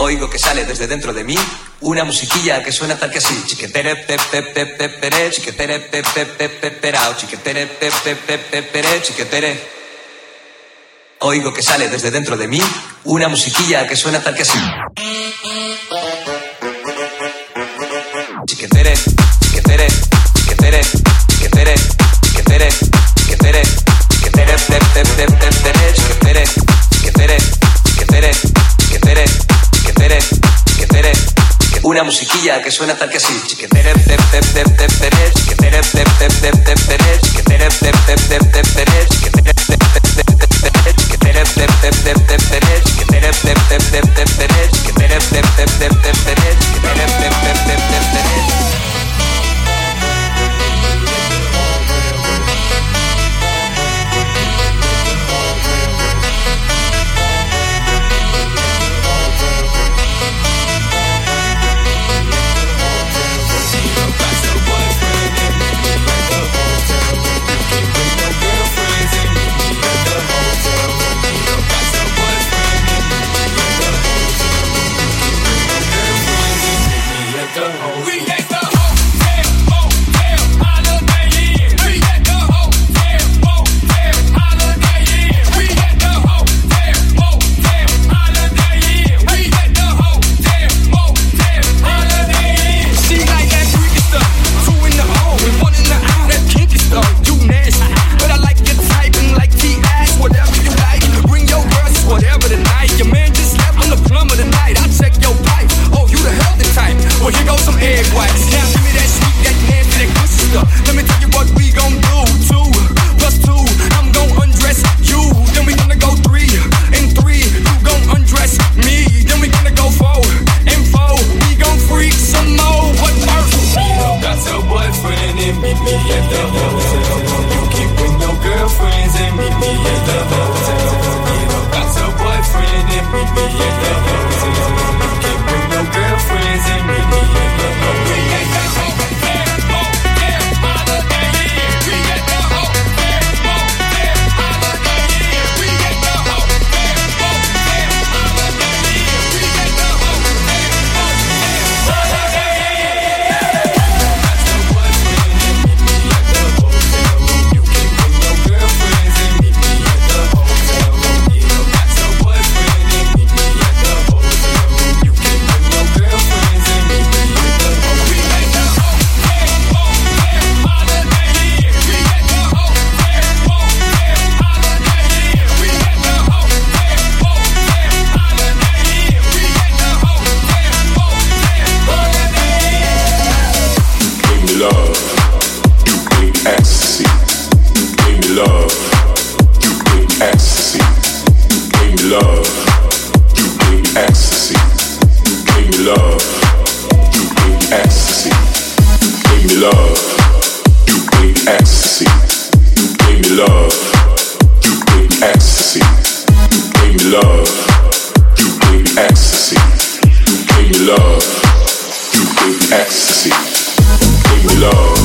oigo que sale desde dentro de mí una musiquilla que suena tal que así. Chiquetere, pepe, pepe, pere, chiquetere, pepe, pepe, perao, chiquetere, pepe, pepe, pere, chiquetere. Oigo que sale desde dentro de mí una musiquilla que suena tal que así. una musiquilla que suena tal que así. love.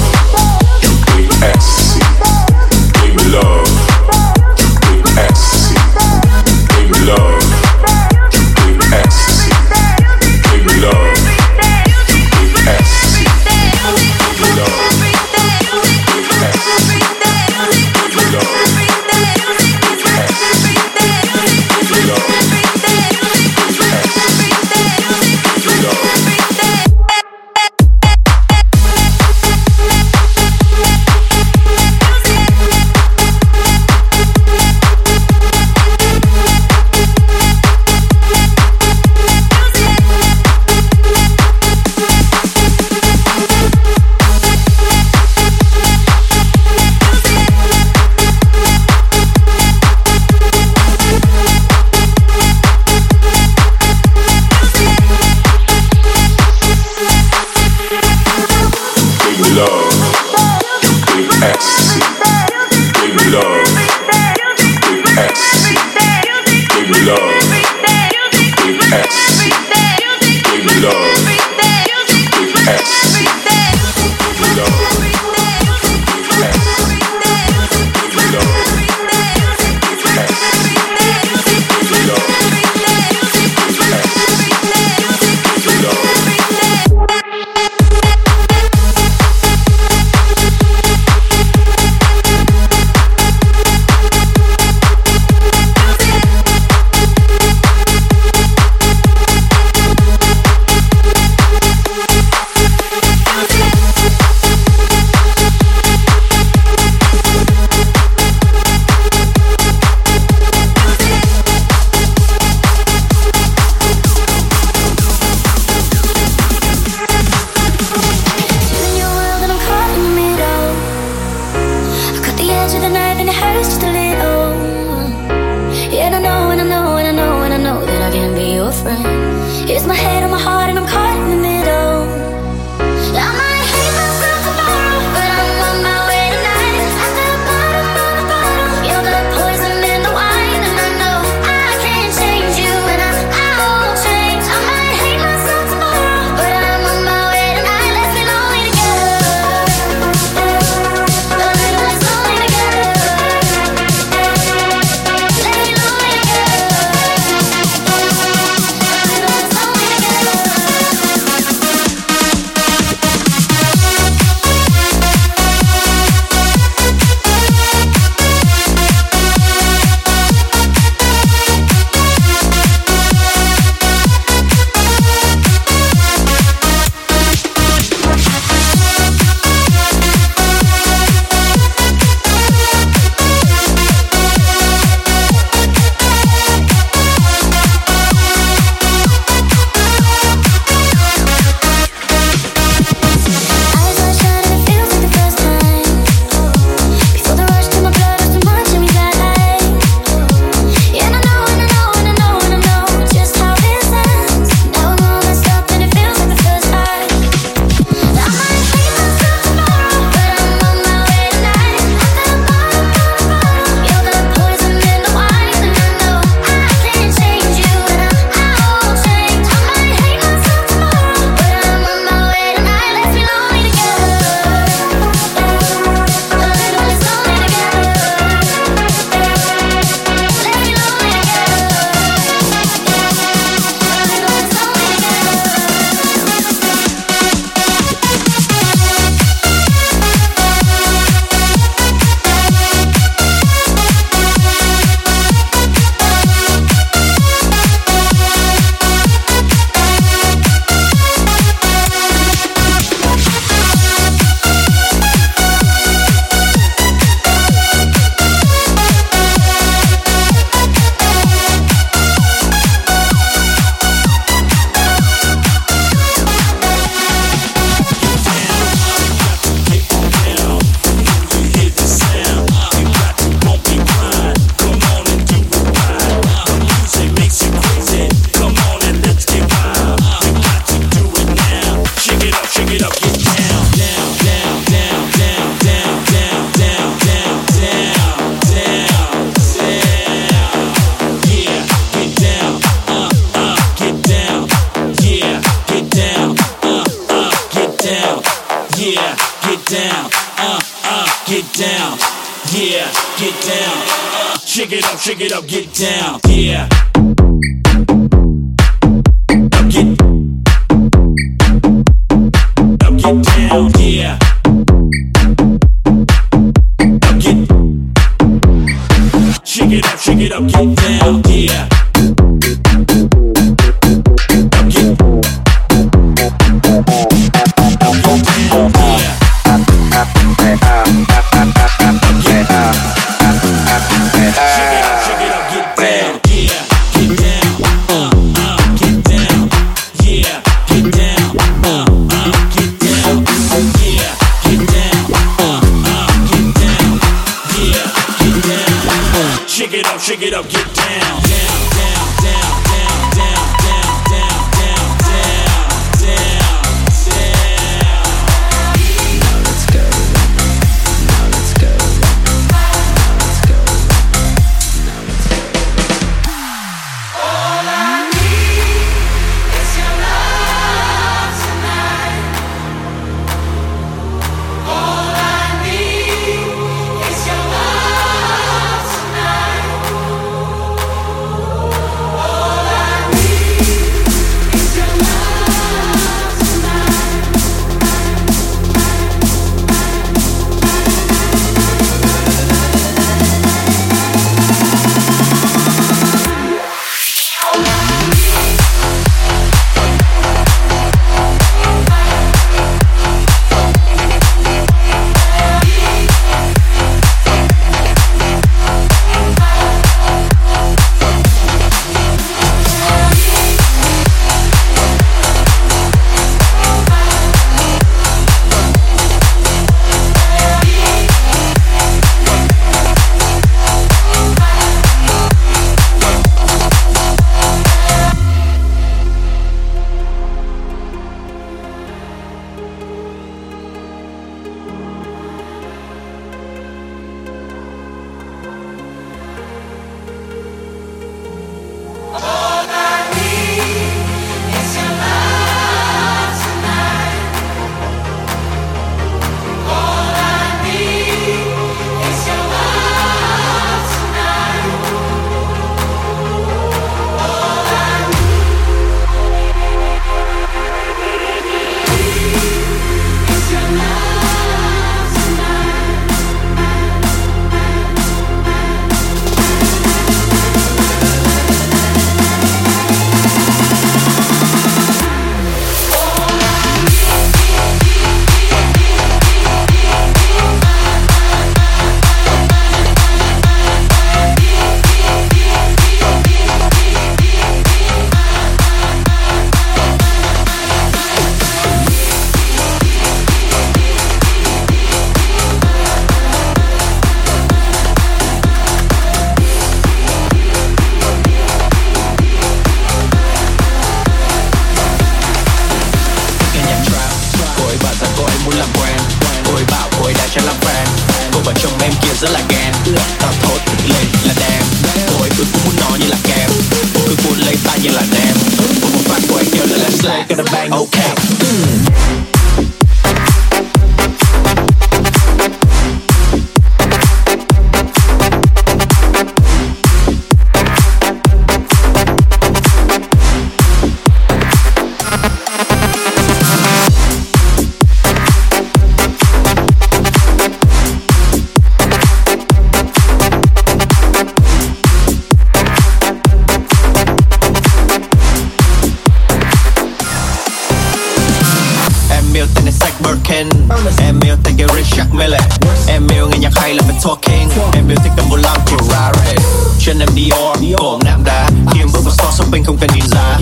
chân em Dior Cổ nam đá Kiếm bước vào so shopping không cần nhìn giá.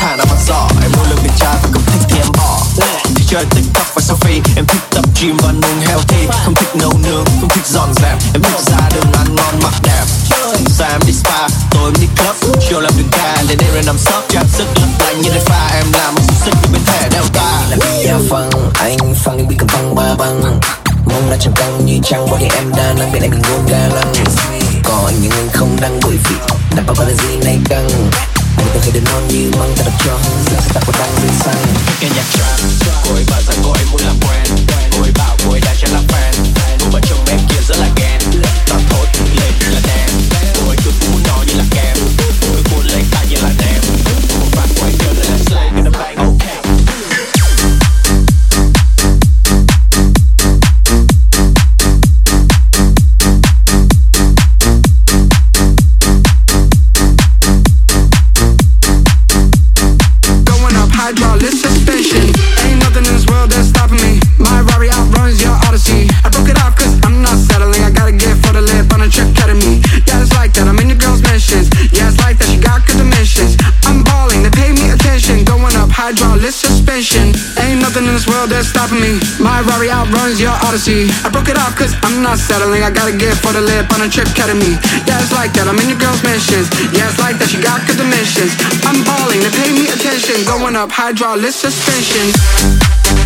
Thả ra mặt giỏ Em nỗ lực điều tra và không thích thì em bỏ. Thì chơi tiktok và selfie Em thích tập gym và nung healthy. Không thích nấu nướng, không thích dọn dẹp. Em thích ra đường ăn ngon mặc đẹp. Sáng em đi spa, tối em đi club. Chiều làm đường ca, đến đây rồi nằm sấp. mà là gì này căng? Anh có thể đến non như măng ta đập cho hương giận tập có tăng rơi xăng. Nghe nhạc trap, cối stopping me. My Rari outruns your Odyssey. I broke it off cause I'm not settling. I got a gift for the lip on a trip ketamine. Yeah, it's like that. I'm in your girl's missions. Yeah, it's like that. She got good dimensions. I'm balling. They pay me attention. Going up hydraulic suspension.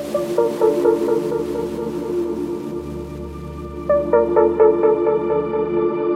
Thank you.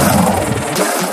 Yeah.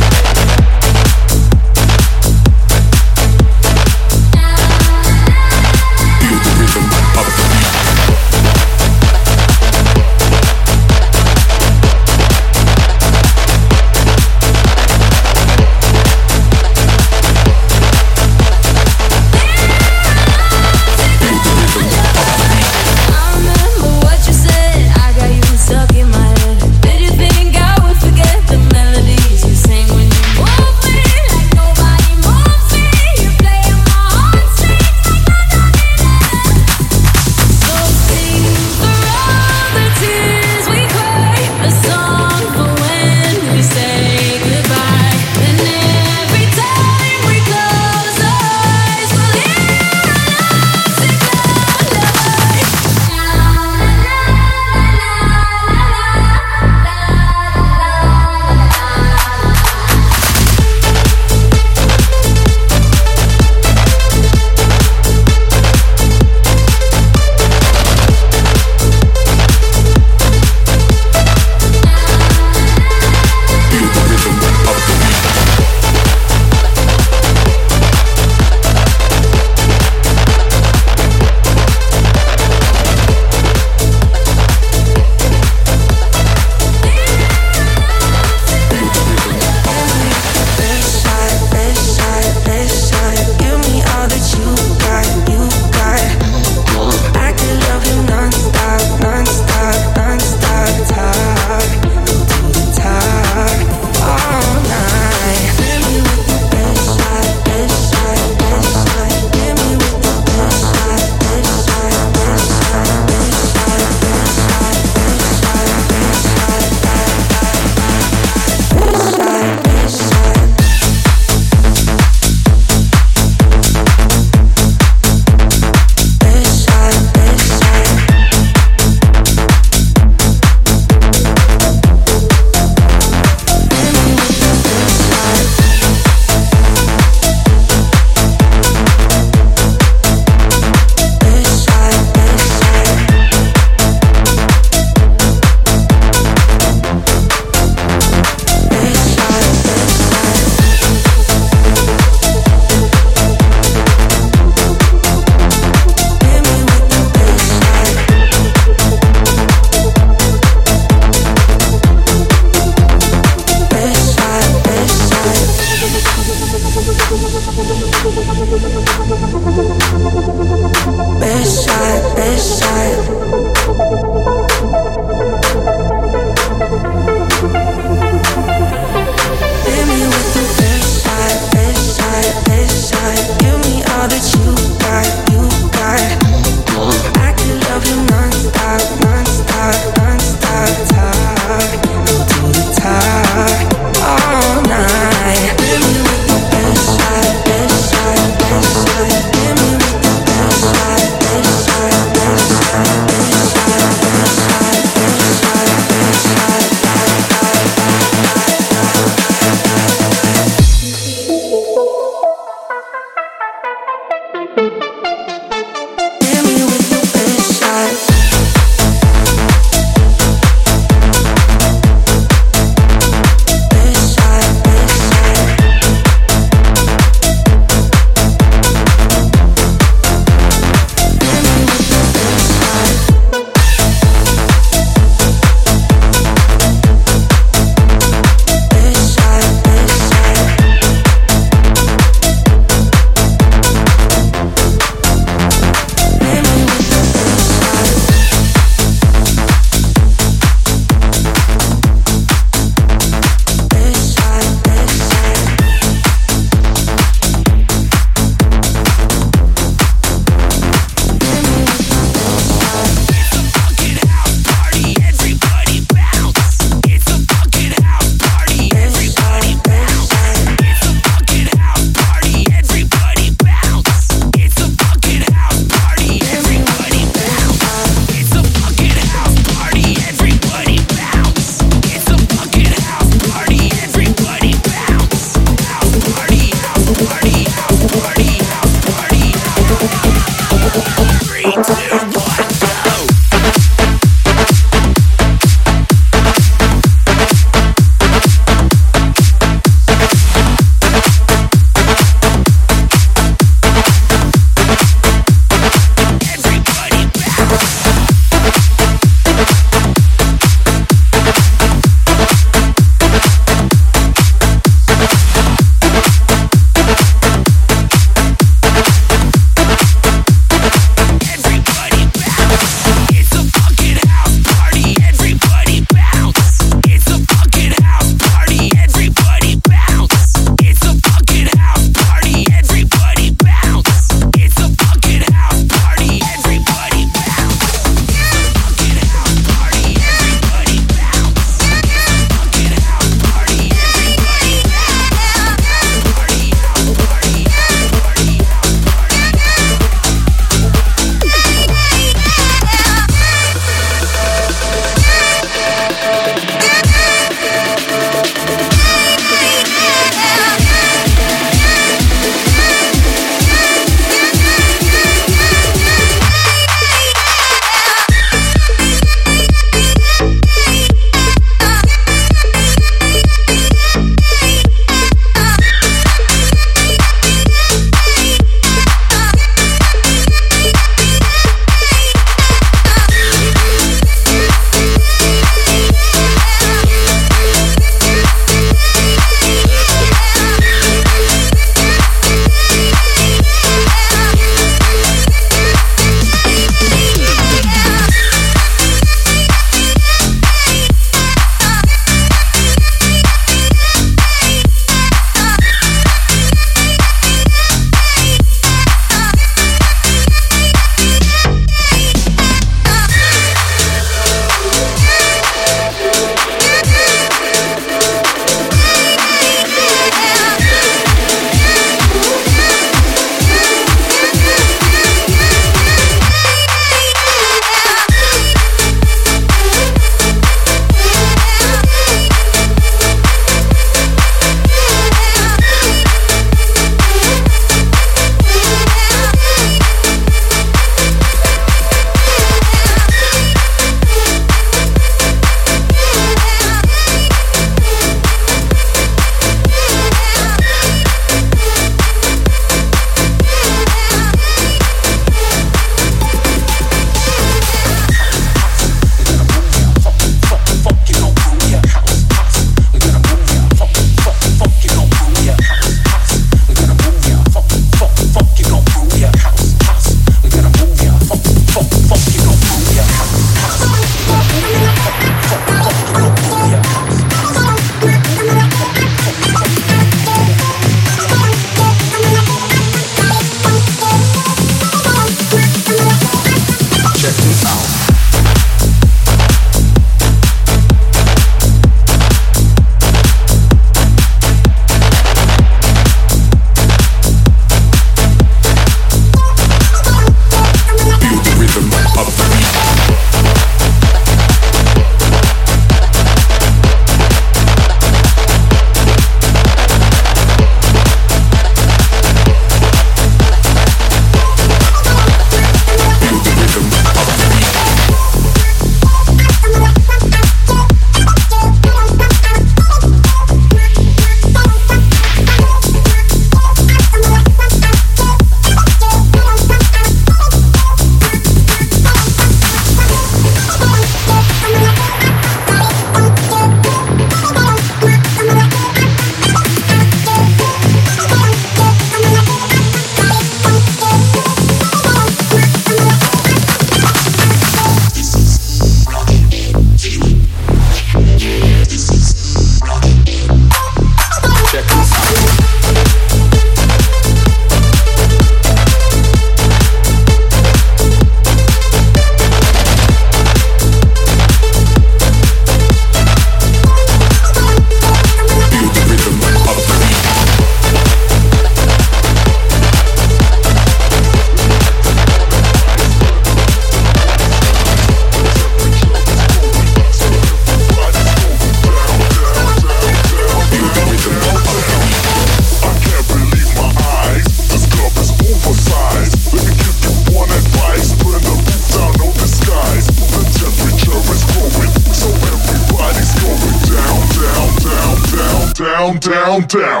countdown.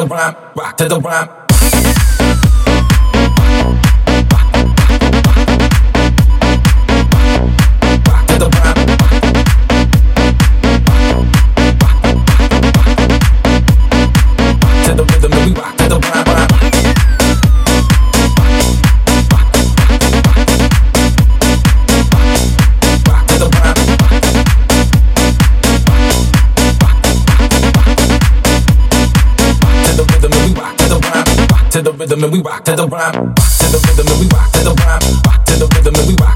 the rhyme, rock to the rhyme. rhythm and we rock to the rhyme, rock to the rhythm and we rock to the rhyme, rock to the rhythm and we rock.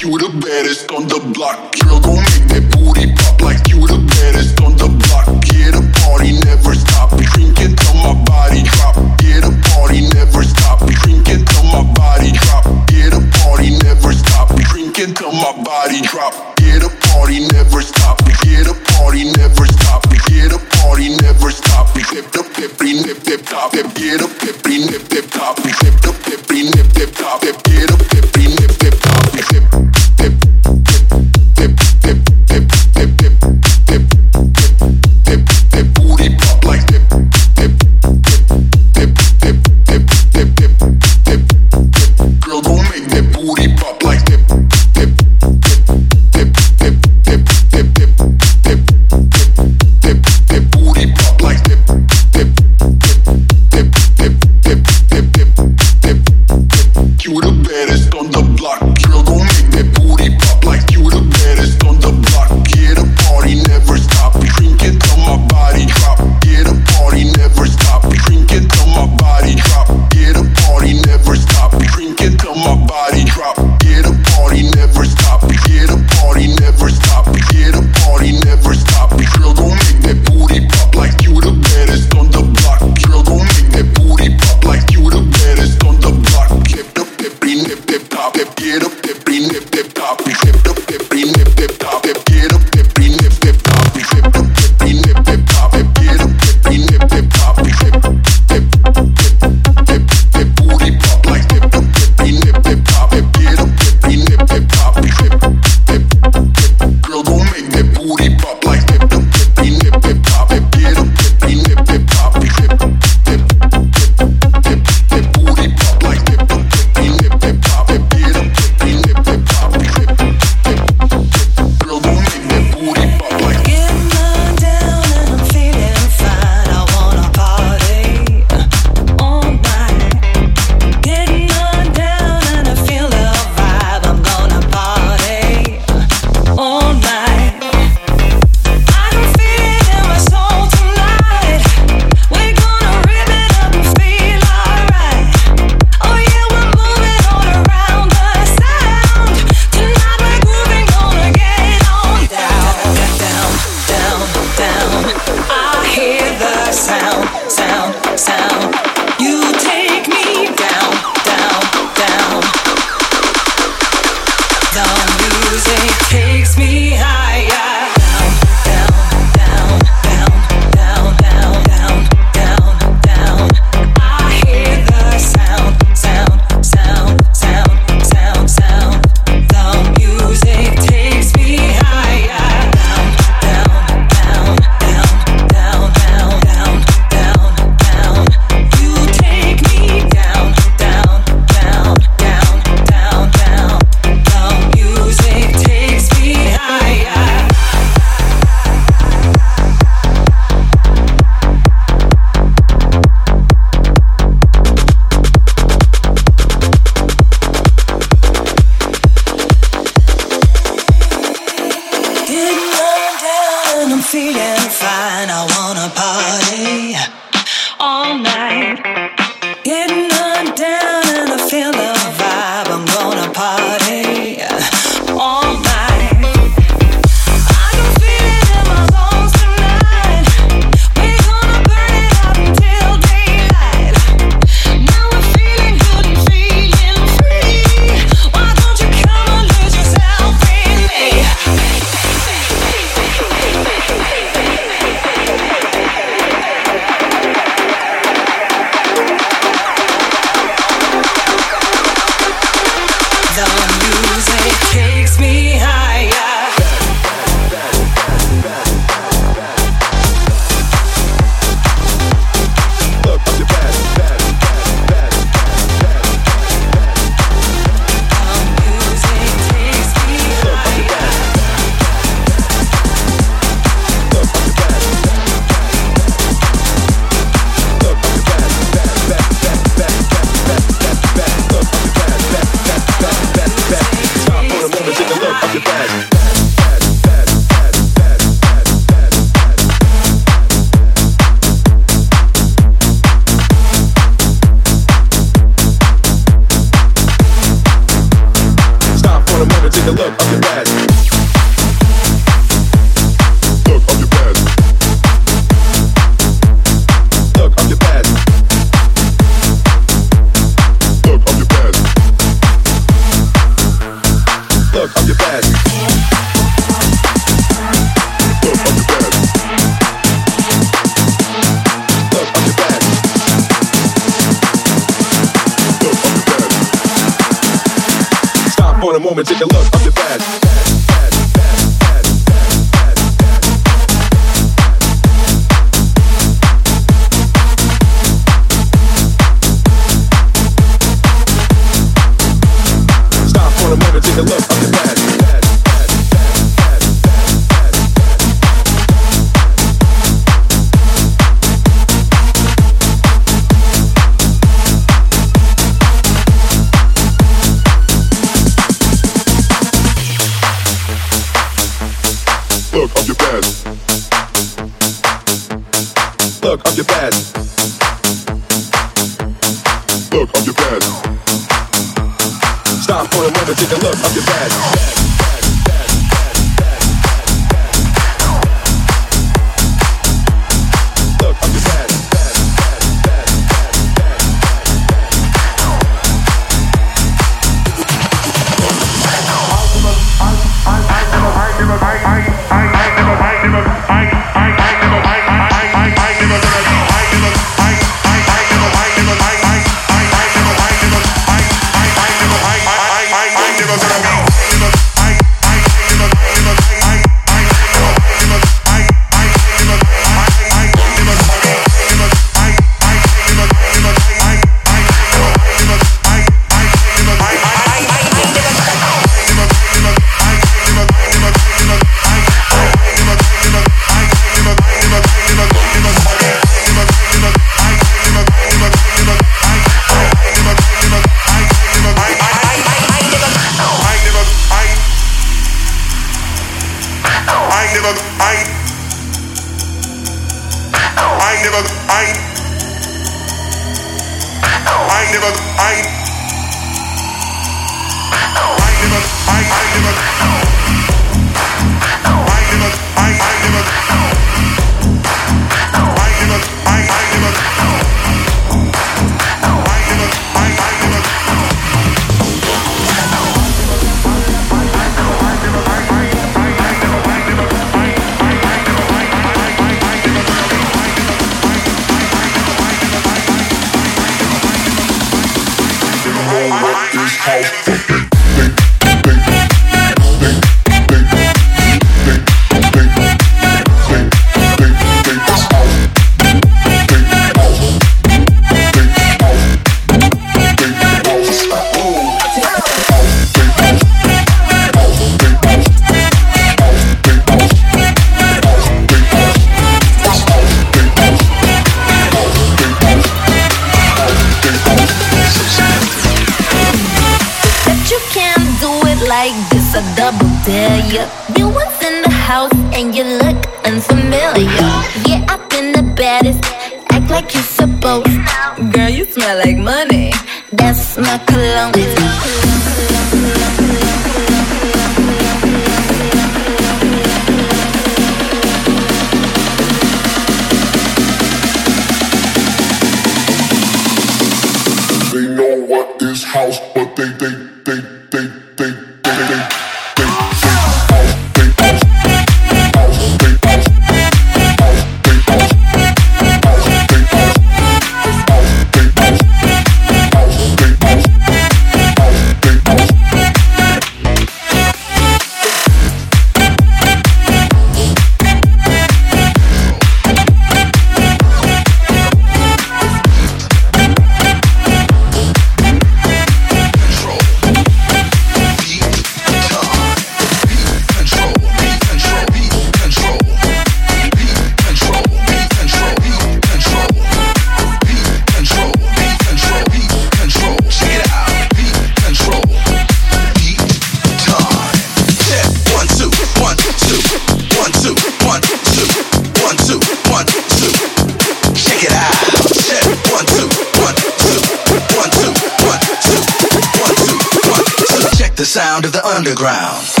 Sound of the underground.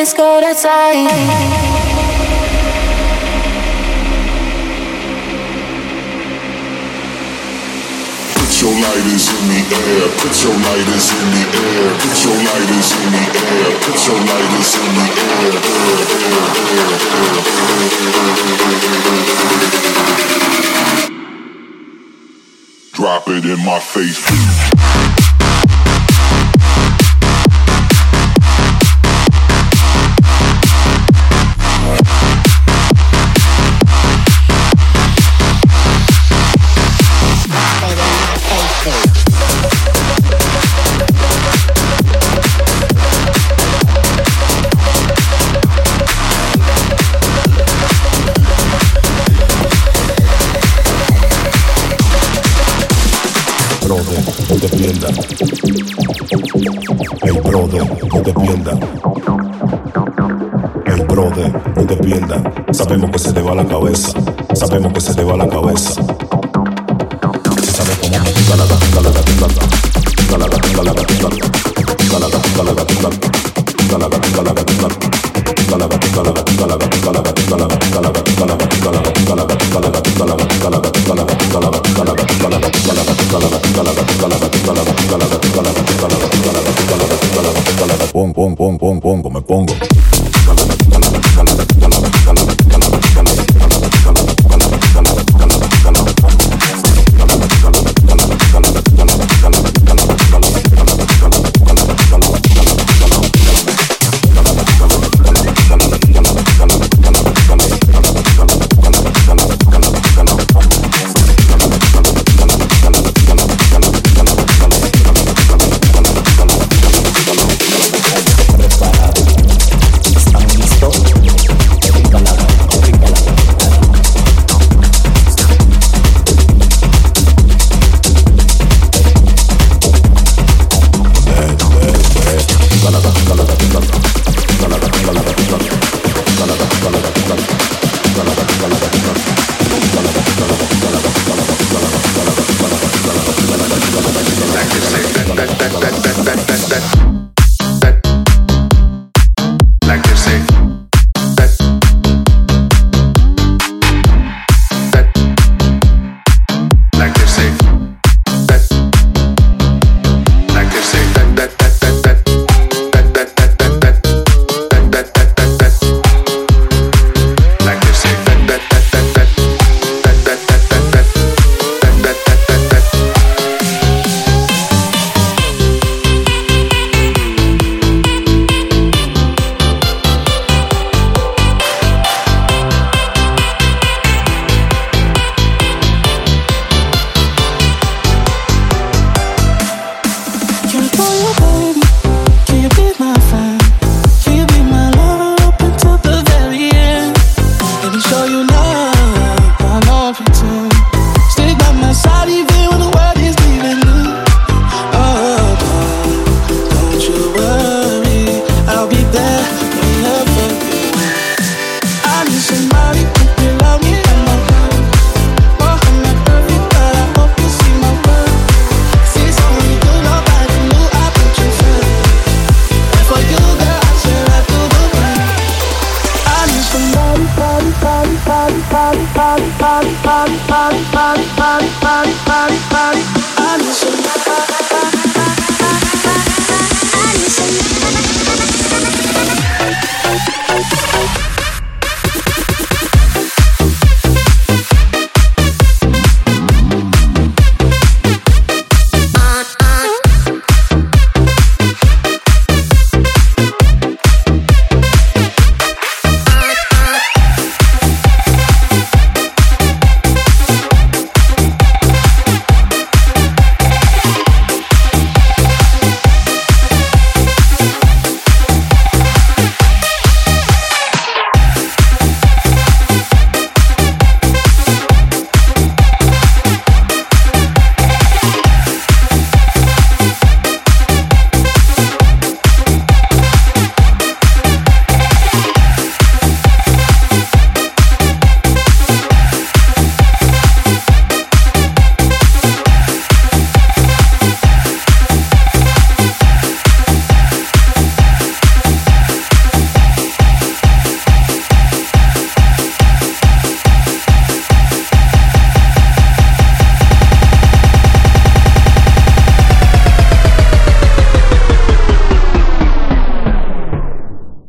Mm, it's cold outside. Put your lighters in the air. Put your lighters in the air. Put your lighters in the air. Put your lighters in the air. Drop it in my face. no te. Hey, brother, no te pierdas. Sabemos que se te va la cabeza. Sabemos que se te va la cabeza. Si sabes cómo, galada, galada, galada. Galada, galada, galada. Galada, galada, galada. Galada, galada, galada. Pongo, pongo, pongo, pongo, me pongo.